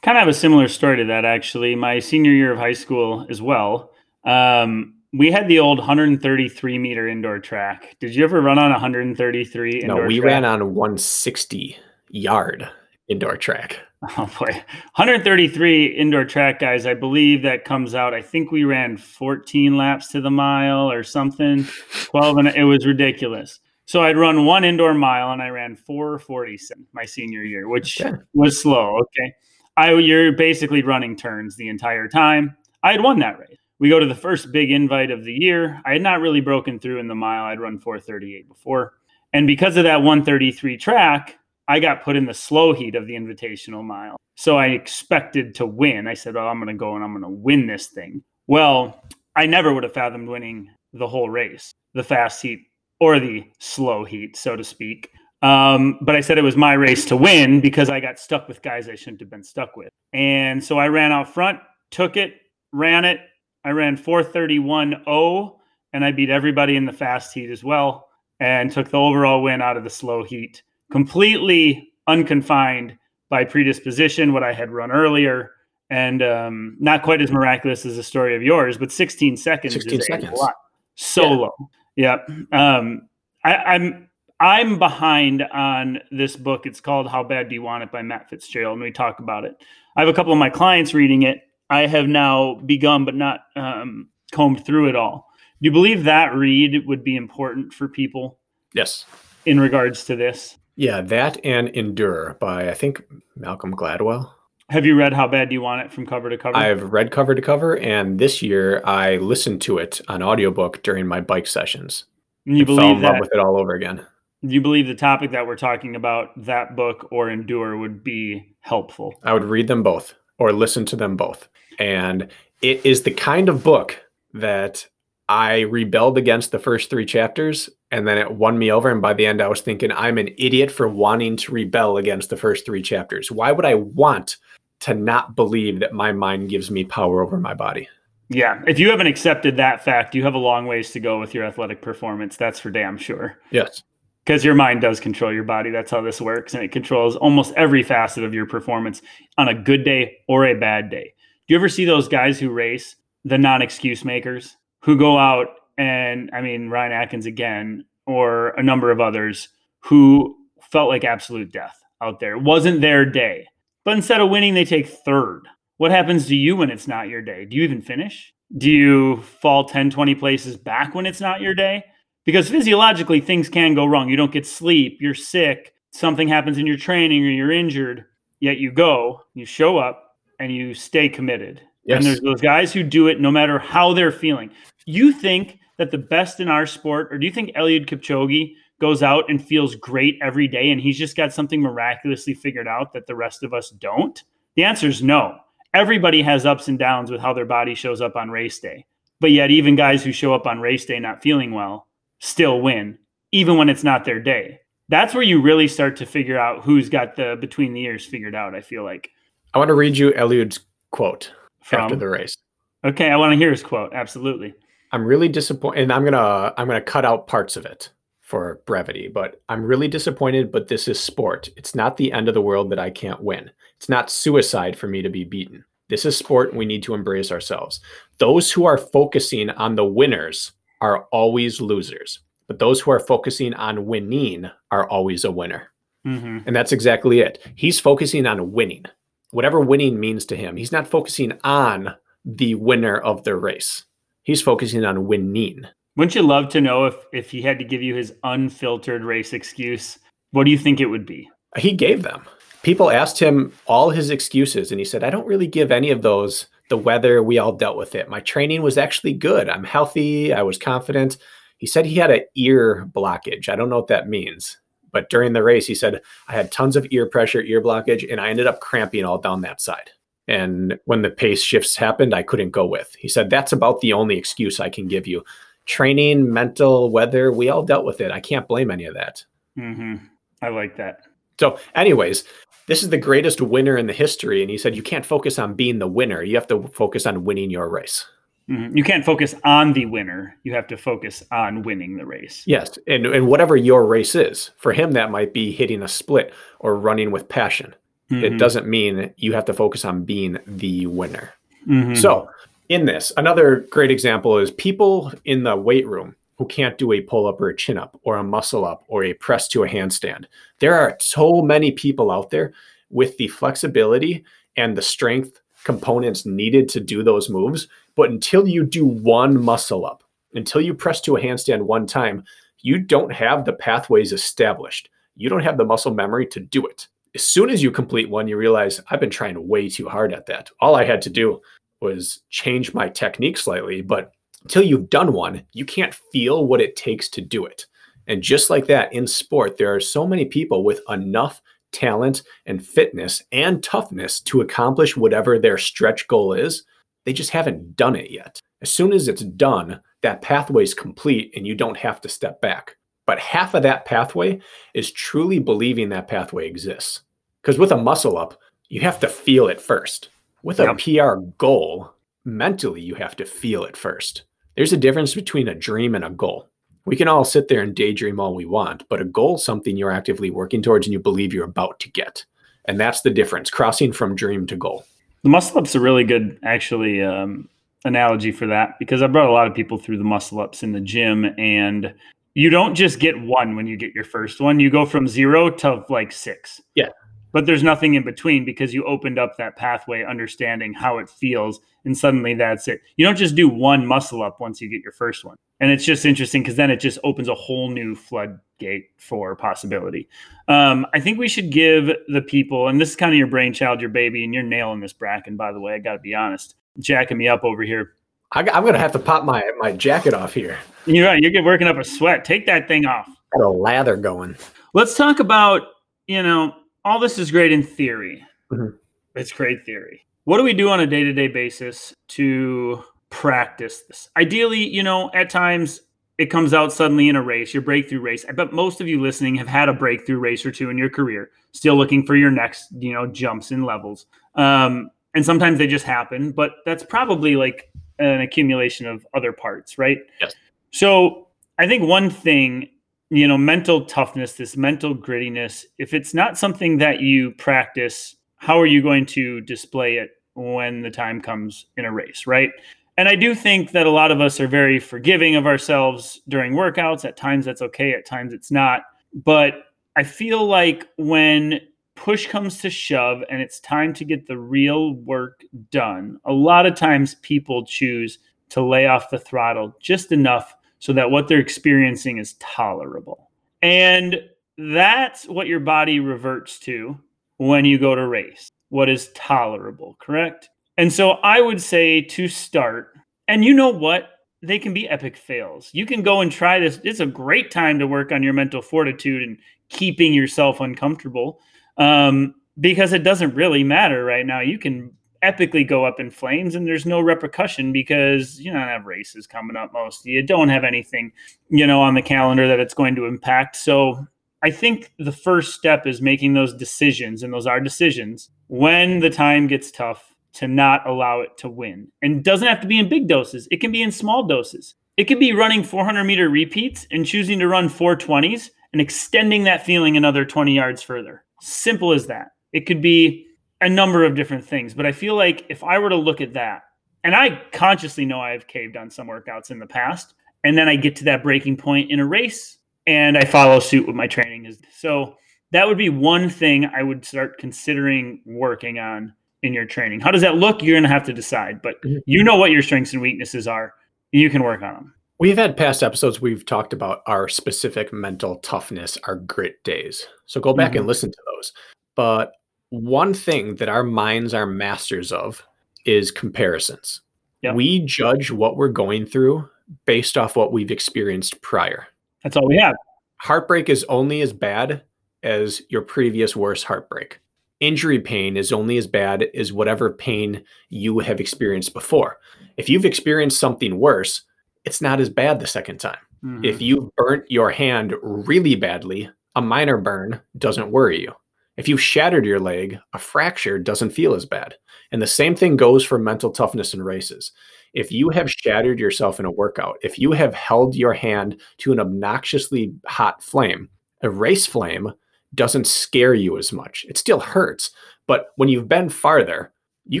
kind of have a similar story to that actually. My senior year of high school as well. Um, we had the old 133 meter indoor track. Did you ever run on 133 no, we track? ran on 160 yard indoor track. Oh boy, 133 indoor track guys. I believe that comes out. I think we ran 14 laps to the mile or something. 12 and it was ridiculous. So I'd run one indoor mile and I ran 447 my senior year, which Okay. was slow. Okay, I you're basically running turns the entire time. I had won that race. We go to the first big invite of the year. I had not really broken through in the mile. I'd run 438 before. And because of that 133 track, I got put in the slow heat of the invitational mile. So I expected to win. I said, Oh, I'm going to go and I'm going to win this thing. Well, I never would have fathomed winning the whole race, the fast heat or the slow heat, so to speak. Um, but I said it was my race to win because I got stuck with guys I shouldn't have been stuck with. And so I ran out front, took it, ran it. I ran 431.0 and I beat everybody in the fast heat as well and took the overall win out of the slow heat completely unconfined by predisposition, what I had run earlier, and um, not quite as miraculous as the story of yours, but 16 seconds 16 is seconds. a lot. So Yeah. Yep. Um, I, I'm I'm behind on this book. It's called How Bad Do You Want It by Matt Fitzgerald, and we talk about it. I have a couple of my clients reading it. I have now begun, but not um, combed through it all. Do you believe that read would be important for people Yes. in regards to this? Yeah, that and Endure by I think Malcolm Gladwell. Have you read How Bad Do You Want It from cover to cover? I've read cover to cover, and this year I listened to it on audiobook during my bike sessions. and you fell believe in love with it all over again. do you believe the topic that we're talking about, that book or Endure, would be helpful? I would read them both or listen to them both. And it is the kind of book that I rebelled against the first three chapters and then it won me over. And by the end, I was thinking, I'm an idiot for wanting to rebel against the first three chapters. Why would I want to not believe that my mind gives me power over my body? Yeah. If you haven't accepted that fact, you have a long ways to go with your athletic performance. That's for damn sure. Yes. Because your mind does control your body. That's how this works. And it controls almost every facet of your performance on a good day or a bad day. Do you ever see those guys who race, the non excuse makers, who go out and, I mean, Ryan Atkins again, or a number of others who felt like absolute death out there? It wasn't their day. But instead of winning, they take third. What happens to you when it's not your day? Do you even finish? Do you fall 10, 20 places back when it's not your day? Because physiologically, things can go wrong. You don't get sleep, you're sick, something happens in your training, or you're injured, yet you go, you show up, and you stay committed. Yes. And there's those guys who do it no matter how they're feeling. You think that the best in our sport, or do you think Eliud Kipchoge goes out and feels great every day and he's just got something miraculously figured out that the rest of us don't? The answer is no. Everybody has ups and downs with how their body shows up on race day. But yet, even guys who show up on race day not feeling well still win even when it's not their day. That's where you really start to figure out who's got the between the ears figured out. I feel like. I want to read you Eliud's quote From? after the race. Okay, I want to hear his quote. Absolutely. I'm really disappointed, and I'm gonna I'm gonna cut out parts of it for brevity, but I'm really disappointed. But this is sport. It's not the end of the world that I can't win. It's not suicide for me to be beaten. This is sport, and we need to embrace ourselves. Those who are focusing on the winners are always losers, but those who are focusing on winning are always a winner. Mm-hmm. And that's exactly it. He's focusing on winning, whatever winning means to him. He's not focusing on the winner of the race. He's focusing on winning. Wouldn't you love to know if if he had to give you his unfiltered race excuse? What do you think it would be? He gave them. People asked him all his excuses, and he said, "I don't really give any of those. The weather, we all dealt with it. My training was actually good. I'm healthy. I was confident." He said he had an ear blockage. I don't know what that means, but during the race, he said I had tons of ear pressure, ear blockage, and I ended up cramping all down that side. And when the pace shifts happened, I couldn't go with. He said, That's about the only excuse I can give you. Training, mental, weather, we all dealt with it. I can't blame any of that. Mm-hmm. I like that. So, anyways, this is the greatest winner in the history. And he said, You can't focus on being the winner. You have to focus on winning your race. Mm-hmm. You can't focus on the winner. You have to focus on winning the race. Yes. And, and whatever your race is, for him, that might be hitting a split or running with passion. Mm-hmm. It doesn't mean you have to focus on being the winner. Mm-hmm. So, in this, another great example is people in the weight room who can't do a pull up or a chin up or a muscle up or a press to a handstand. There are so many people out there with the flexibility and the strength components needed to do those moves. But until you do one muscle up, until you press to a handstand one time, you don't have the pathways established. You don't have the muscle memory to do it as soon as you complete one, you realize I've been trying way too hard at that. All I had to do was change my technique slightly, but until you've done one, you can't feel what it takes to do it. And just like that in sport, there are so many people with enough talent and fitness and toughness to accomplish whatever their stretch goal is. They just haven't done it yet. As soon as it's done, that pathway is complete and you don't have to step back. But half of that pathway is truly believing that pathway exists. Because with a muscle up, you have to feel it first. With a yep. PR goal, mentally, you have to feel it first. There's a difference between a dream and a goal. We can all sit there and daydream all we want, but a goal is something you're actively working towards and you believe you're about to get. And that's the difference, crossing from dream to goal. The muscle up's a really good, actually, um, analogy for that because I brought a lot of people through the muscle ups in the gym, and you don't just get one when you get your first one. You go from zero to like six. Yeah. But there's nothing in between because you opened up that pathway, understanding how it feels, and suddenly that's it. You don't just do one muscle up once you get your first one. And it's just interesting because then it just opens a whole new floodgate for possibility. Um, I think we should give the people, and this is kind of your brainchild, your baby, and you're nailing this, Bracken, by the way. I got to be honest, jacking me up over here. I, am going to have to pop my, my jacket off here. You're right. You're working up a sweat. Take that thing off. Got a lather going. Let's talk about, you know, all this is great in theory. Mm-hmm. It's great theory. What do we do on a day to day basis to practice this? Ideally, you know, at times it comes out suddenly in a race, your breakthrough race. I bet most of you listening have had a breakthrough race or two in your career, still looking for your next, you know, jumps in levels. Um, and sometimes they just happen, but that's probably like an accumulation of other parts, right? Yes. So I think one thing, you know, mental toughness, this mental grittiness, if it's not something that you practice, how are you going to display it when the time comes in a race, right? And I do think that a lot of us are very forgiving of ourselves during workouts. At times that's okay, at times it's not. But I feel like when push comes to shove and it's time to get the real work done, a lot of times people choose to lay off the throttle just enough so that what they're experiencing is tolerable. And that's what your body reverts to when you go to race. What is tolerable, correct? And so I would say to start, and you know what? They can be epic fails. You can go and try this. It's a great time to work on your mental fortitude and keeping yourself uncomfortable um, because it doesn't really matter right now. You can epically go up in flames and there's no repercussion because you don't have races coming up most. You don't have anything you know on the calendar that it's going to impact. So i think the first step is making those decisions and those are decisions when the time gets tough to not allow it to win. And doesn't have to be in big doses. It can be in small doses. It could be running 400 meter repeats and choosing to run 420s and extending that feeling another 20 yards further. Simple as that. It could be a number of different things. But I feel like if I were to look at that, and I consciously know I've caved on some workouts in the past, and then I get to that breaking point in a race and I follow suit with my training is so that would be one thing I would start considering working on in your training. How does that look? You're going to have to decide, but mm-hmm. you know what your strengths and weaknesses are. You can work on them. We've had past episodes we've talked about our specific mental toughness, our grit days. So go back mm-hmm. and listen to those. But one thing that our minds are masters of is comparisons. Yep. We judge what we're going through based off what we've experienced prior. That's all we have. Heartbreak is only as bad as your previous worst heartbreak. Injury pain is only as bad as whatever pain you have experienced before. If you've experienced something worse, it's not as bad the second time. Mm-hmm. If you burnt your hand really badly, a minor burn doesn't worry you. If you've shattered your leg, a fracture doesn't feel as bad. And the same thing goes for mental toughness in races. If you have shattered yourself in a workout, if you have held your hand to an obnoxiously hot flame, a race flame doesn't scare you as much. It still hurts. But when you've been farther, you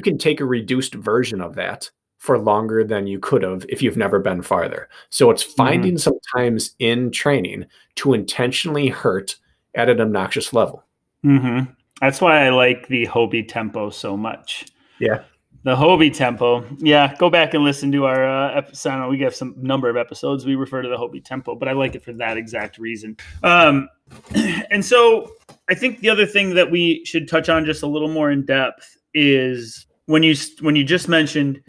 can take a reduced version of that for longer than you could have if you've never been farther. So it's mm-hmm. finding mm-hmm. sometimes in training to intentionally hurt at an obnoxious level. Mm-hmm. That's why I like the Hobie tempo so much. Yeah. The Hobie tempo. Yeah. Go back and listen to our uh, episode. We have some number of episodes. We refer to the Hobie tempo, but I like it for that exact reason. Um, and so I think the other thing that we should touch on just a little more in depth is when you when you just mentioned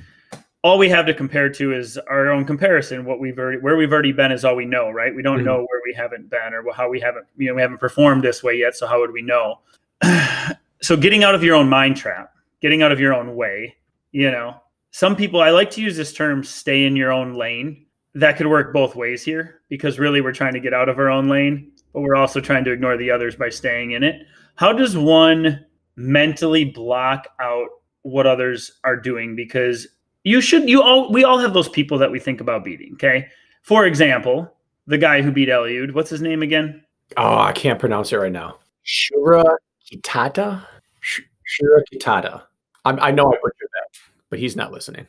all we have to compare to is our own comparison. What we've already, where we've already been is all we know, right? We don't mm-hmm. know where we haven't been or how we haven't, you know, we haven't performed this way yet. So how would we know? so getting out of your own mind trap, getting out of your own way, you know, some people, I like to use this term, stay in your own lane. That could work both ways here because really we're trying to get out of our own lane, but we're also trying to ignore the others by staying in it. How does one mentally block out what others are doing? Because you should you all we all have those people that we think about beating. Okay, for example, the guy who beat Eliud. What's his name again? Oh, I can't pronounce it right now. Shura Kitata. Shura Kitata. I'm, I know I butchered that, but he's not listening.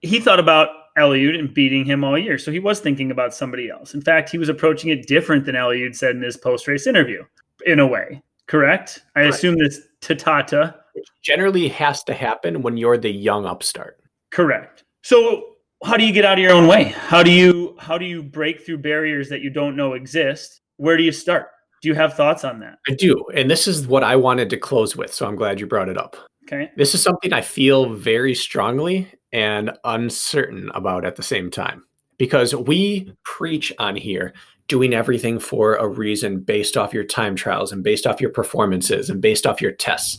He thought about Eliud and beating him all year, so he was thinking about somebody else. In fact, he was approaching it different than Eliud said in his post-race interview, in a way. Correct? I right. assume this Tatata. Which generally has to happen when you're the young upstart. Correct. So how do you get out of your own way? How do you how do you break through barriers that you don't know exist? Where do you start? Do you have thoughts on that? I do. And this is what I wanted to close with, so I'm glad you brought it up. Okay. This is something I feel very strongly and uncertain about at the same time. Because we preach on here doing everything for a reason based off your time trials and based off your performances and based off your tests.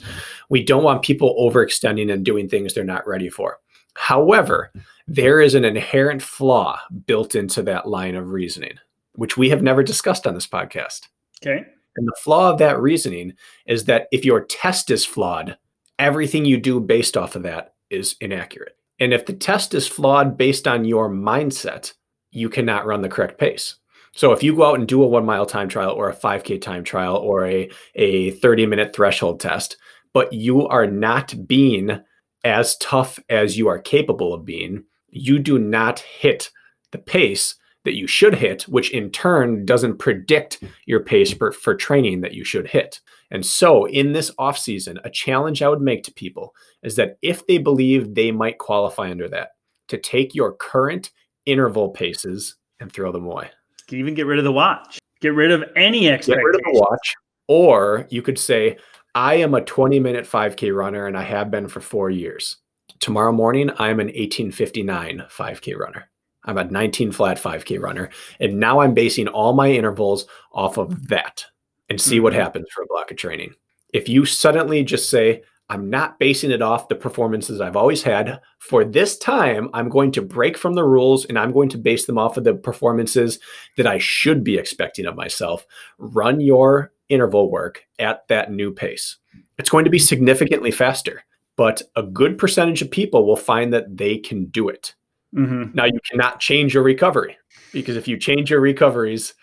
We don't want people overextending and doing things they're not ready for. However, there is an inherent flaw built into that line of reasoning, which we have never discussed on this podcast. Okay. And the flaw of that reasoning is that if your test is flawed, everything you do based off of that is inaccurate. And if the test is flawed based on your mindset, you cannot run the correct pace. So if you go out and do a one mile time trial or a 5K time trial or a, a 30 minute threshold test, but you are not being as tough as you are capable of being, you do not hit the pace that you should hit, which in turn doesn't predict your pace for, for training that you should hit. And so, in this off season, a challenge I would make to people is that if they believe they might qualify under that, to take your current interval paces and throw them away. Can Even get rid of the watch. Get rid of any expectation. Get rid of the watch. Or you could say, I am a 20 minute 5K runner and I have been for four years. Tomorrow morning, I'm an 1859 5K runner. I'm a 19 flat 5K runner. And now I'm basing all my intervals off of that and see mm-hmm. what happens for a block of training. If you suddenly just say, I'm not basing it off the performances I've always had. For this time, I'm going to break from the rules and I'm going to base them off of the performances that I should be expecting of myself. Run your interval work at that new pace. It's going to be significantly faster, but a good percentage of people will find that they can do it. Mm-hmm. Now, you cannot change your recovery because if you change your recoveries,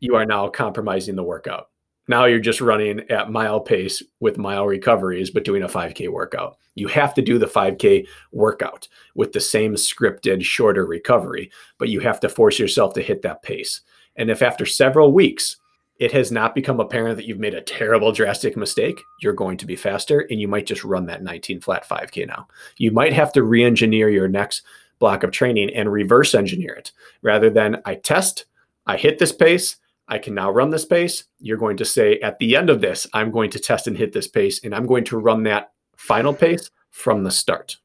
you are now compromising the workout. Now you're just running at mile pace with mile recoveries, but doing a 5K workout. You have to do the 5K workout with the same scripted, shorter recovery, but you have to force yourself to hit that pace. And if after several weeks it has not become apparent that you've made a terrible, drastic mistake, you're going to be faster and you might just run that 19 flat 5K now. You might have to re engineer your next block of training and reverse engineer it rather than I test, I hit this pace, I can now run this pace. You're going to say at the end of this, I'm going to test and hit this pace, and I'm going to run that final pace from the start.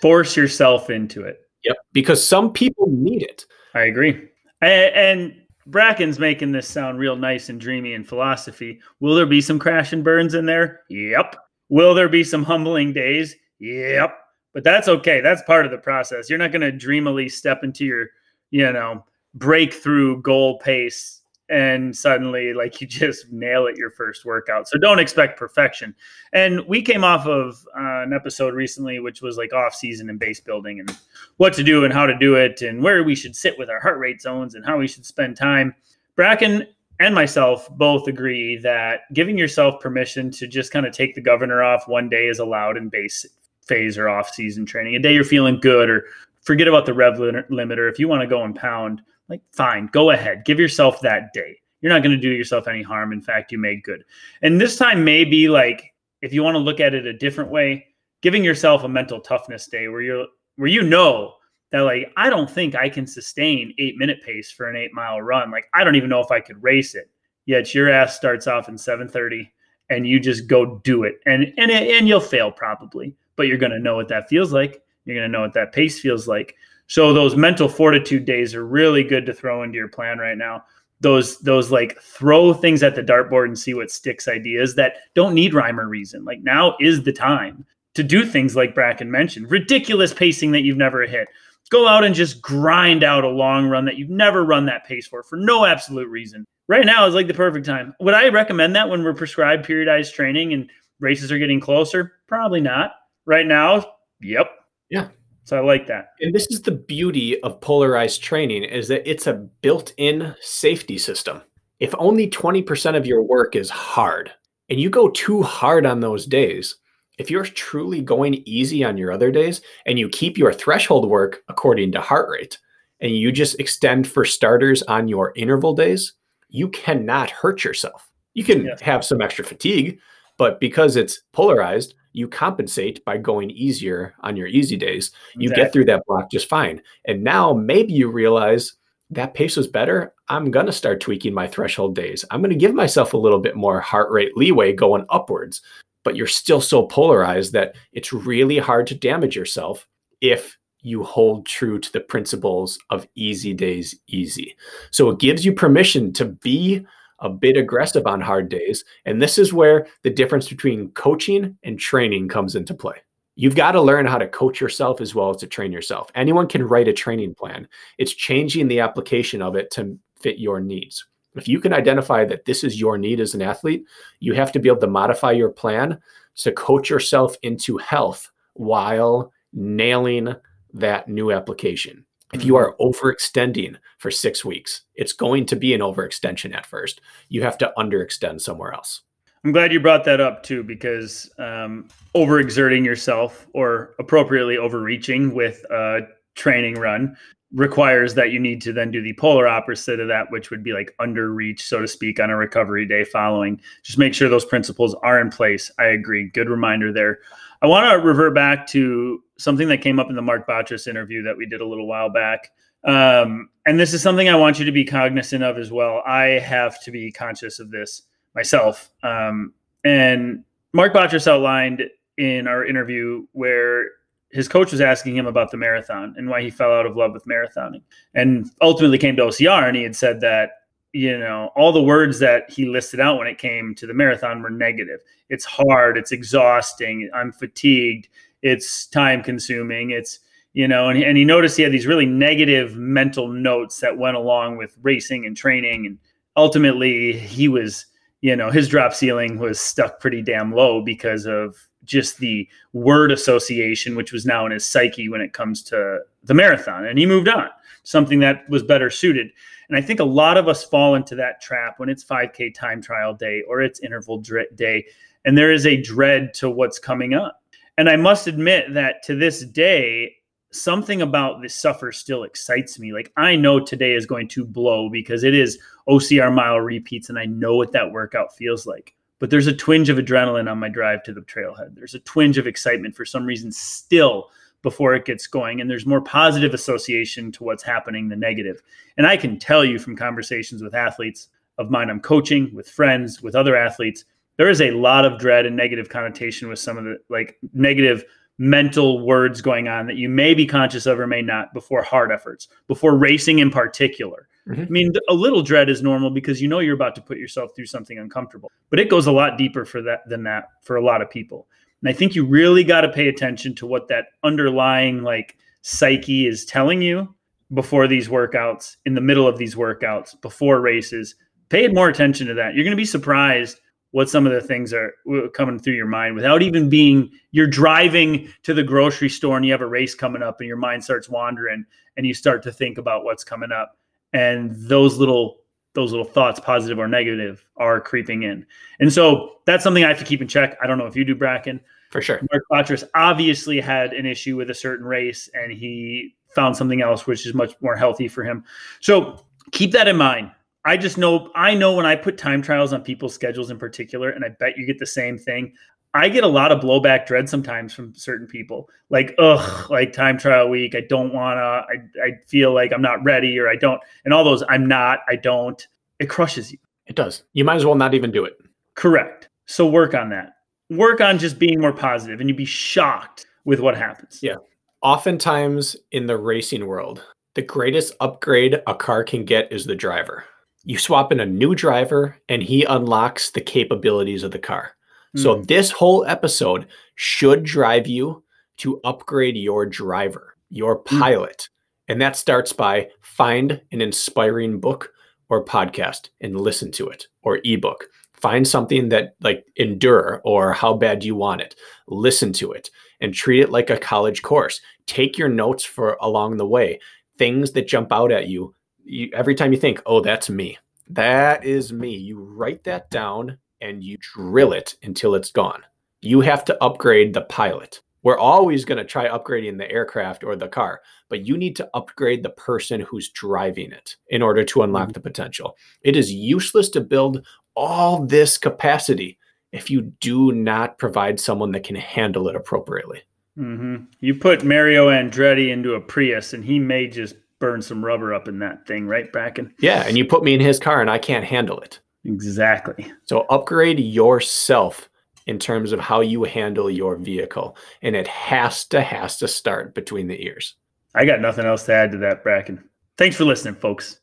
Force yourself into it. Yep. Because some people need it. I agree. And, Bracken's making this sound real nice and dreamy in philosophy. Will there be some crash and burns in there? Yep. Will there be some humbling days? Yep. But that's okay. That's part of the process. You're not going to dreamily step into your, you know, breakthrough goal pace and suddenly like you just nail it your first workout. So don't expect perfection. And we came off of uh, an episode recently which was like off season and base building and what to do and how to do it and where we should sit with our heart rate zones and how we should spend time. Bracken and myself both agree that giving yourself permission to just kind of take the governor off one day is allowed in base phase or off season training. A day you're feeling good or forget about the rev limiter if you want to go and pound like, fine, go ahead, give yourself that day. You're not going to do yourself any harm. In fact, you made good. And this time maybe like, if you want to look at it a different way, giving yourself a mental toughness day where you're where you know that like I don't think I can sustain eight minute pace for an eight mile run. Like I don't even know if I could race it. Yet your ass starts off in 7:30 and you just go do it. And and and you'll fail probably, but you're going to know what that feels like. You're going to know what that pace feels like. So those mental fortitude days are really good to throw into your plan right now. Those those like throw things at the dartboard and see what sticks ideas that don't need rhyme or reason. Like now is the time to do things like Bracken mentioned. Ridiculous pacing that you've never hit. Go out and just grind out a long run that you've never run that pace for for no absolute reason. Right now is like the perfect time. Would I recommend that when we're prescribed periodized training and races are getting closer? Probably not. Right now, yep. Yeah. So I like that. And this is the beauty of polarized training is that it's a built-in safety system. If only 20% of your work is hard and you go too hard on those days, if you're truly going easy on your other days and you keep your threshold work according to heart rate and you just extend for starters on your interval days, you cannot hurt yourself. You can have some extra fatigue, but because it's polarized, you compensate by going easier on your easy days. You exactly. get through that block just fine. And now maybe you realize that pace was better. I'm going to start tweaking my threshold days. I'm going to give myself a little bit more heart rate leeway going upwards. But you're still so polarized that it's really hard to damage yourself if you hold true to the principles of easy days easy. So it gives you permission to be a bit aggressive on hard days. And this is where the difference between coaching and training comes into play. You've got to learn how to coach yourself as well as to train yourself. Anyone can write a training plan, it's changing the application of it to fit your needs. If you can identify that this is your need as an athlete, you have to be able to modify your plan to coach yourself into health while nailing that new application. If you are overextending for six weeks, it's going to be an overextension at first. You have to underextend somewhere else. I'm glad you brought that up too, because um, overexerting yourself or appropriately overreaching with a training run requires that you need to then do the polar opposite of that, which would be like underreach, so to speak, on a recovery day following. Just make sure those principles are in place. I agree. Good reminder there. I want to revert back to something that came up in the Mark Batres interview that we did a little while back. Um, and this is something I want you to be cognizant of as well. I have to be conscious of this myself. Um, and Mark Batres outlined in our interview where his coach was asking him about the marathon and why he fell out of love with marathoning and ultimately came to OCR and he had said that you know, all the words that he listed out when it came to the marathon were negative. It's hard, it's exhausting, I'm fatigued, it's time consuming, it's you know, and, and he noticed he had these really negative mental notes that went along with racing and training. And ultimately, he was, you know, his drop ceiling was stuck pretty damn low because of just the word association, which was now in his psyche when it comes to the marathon. And he moved on, something that was better suited. And I think a lot of us fall into that trap when it's 5K time trial day or it's interval day, and there is a dread to what's coming up. And I must admit that to this day, something about this suffer still excites me. Like I know today is going to blow because it is OCR mile repeats and I know what that workout feels like. But there's a twinge of adrenaline on my drive to the trailhead. There's a twinge of excitement for some reason still before it gets going and there's more positive association to what's happening than negative. And I can tell you from conversations with athletes of mine I'm coaching, with friends, with other athletes, there is a lot of dread and negative connotation with some of the like negative mental words going on that you may be conscious of or may not before hard efforts, before racing in particular. Mm-hmm. I mean, a little dread is normal because you know you're about to put yourself through something uncomfortable, but it goes a lot deeper for that than that for a lot of people. And I think you really got to pay attention to what that underlying like psyche is telling you before these workouts, in the middle of these workouts, before races. Pay more attention to that. You're going to be surprised what some of the things are coming through your mind without even being you're driving to the grocery store and you have a race coming up and your mind starts wandering and you start to think about what's coming up and those little those little thoughts positive or negative are creeping in. And so that's something i have to keep in check. I don't know if you do bracken. For sure. Mark Batres obviously had an issue with a certain race and he found something else which is much more healthy for him. So keep that in mind. I just know I know when I put time trials on people's schedules in particular, and I bet you get the same thing. I get a lot of blowback dread sometimes from certain people. Like, ugh, like time trial week. I don't wanna, I, I feel like I'm not ready or I don't and all those I'm not, I don't. It crushes you. It does. You might as well not even do it. Correct. So work on that. Work on just being more positive and you'd be shocked with what happens. Yeah. Oftentimes in the racing world, the greatest upgrade a car can get is the driver you swap in a new driver and he unlocks the capabilities of the car. Mm. So hmm. this whole episode should drive you to upgrade your driver, your hmm. pilot. Mm. And that starts by find an inspiring book or podcast and listen to it or ebook. Find something that like endure or how bad you want it? Listen to it and treat it like a college course. Take your notes for along the way. Things that jump out at you you, every time you think, oh, that's me, that is me. You write that down and you drill it until it's gone. You have to upgrade the pilot. We're always going to try upgrading the aircraft or the car, but you need to upgrade the person who's driving it in order to unlock mm-hmm. the potential. It is useless to build all this capacity if you do not provide someone that can handle it appropriately. Mm-hmm. You put Mario Andretti into a Prius, and he may just burn some rubber up in that thing, right, Bracken? Yeah, and you put me in his car and I can't handle it. Exactly. So upgrade yourself in terms of how you handle your vehicle. And it has to has to start between the ears. I got nothing else to add to that, Bracken. Thanks for listening, folks.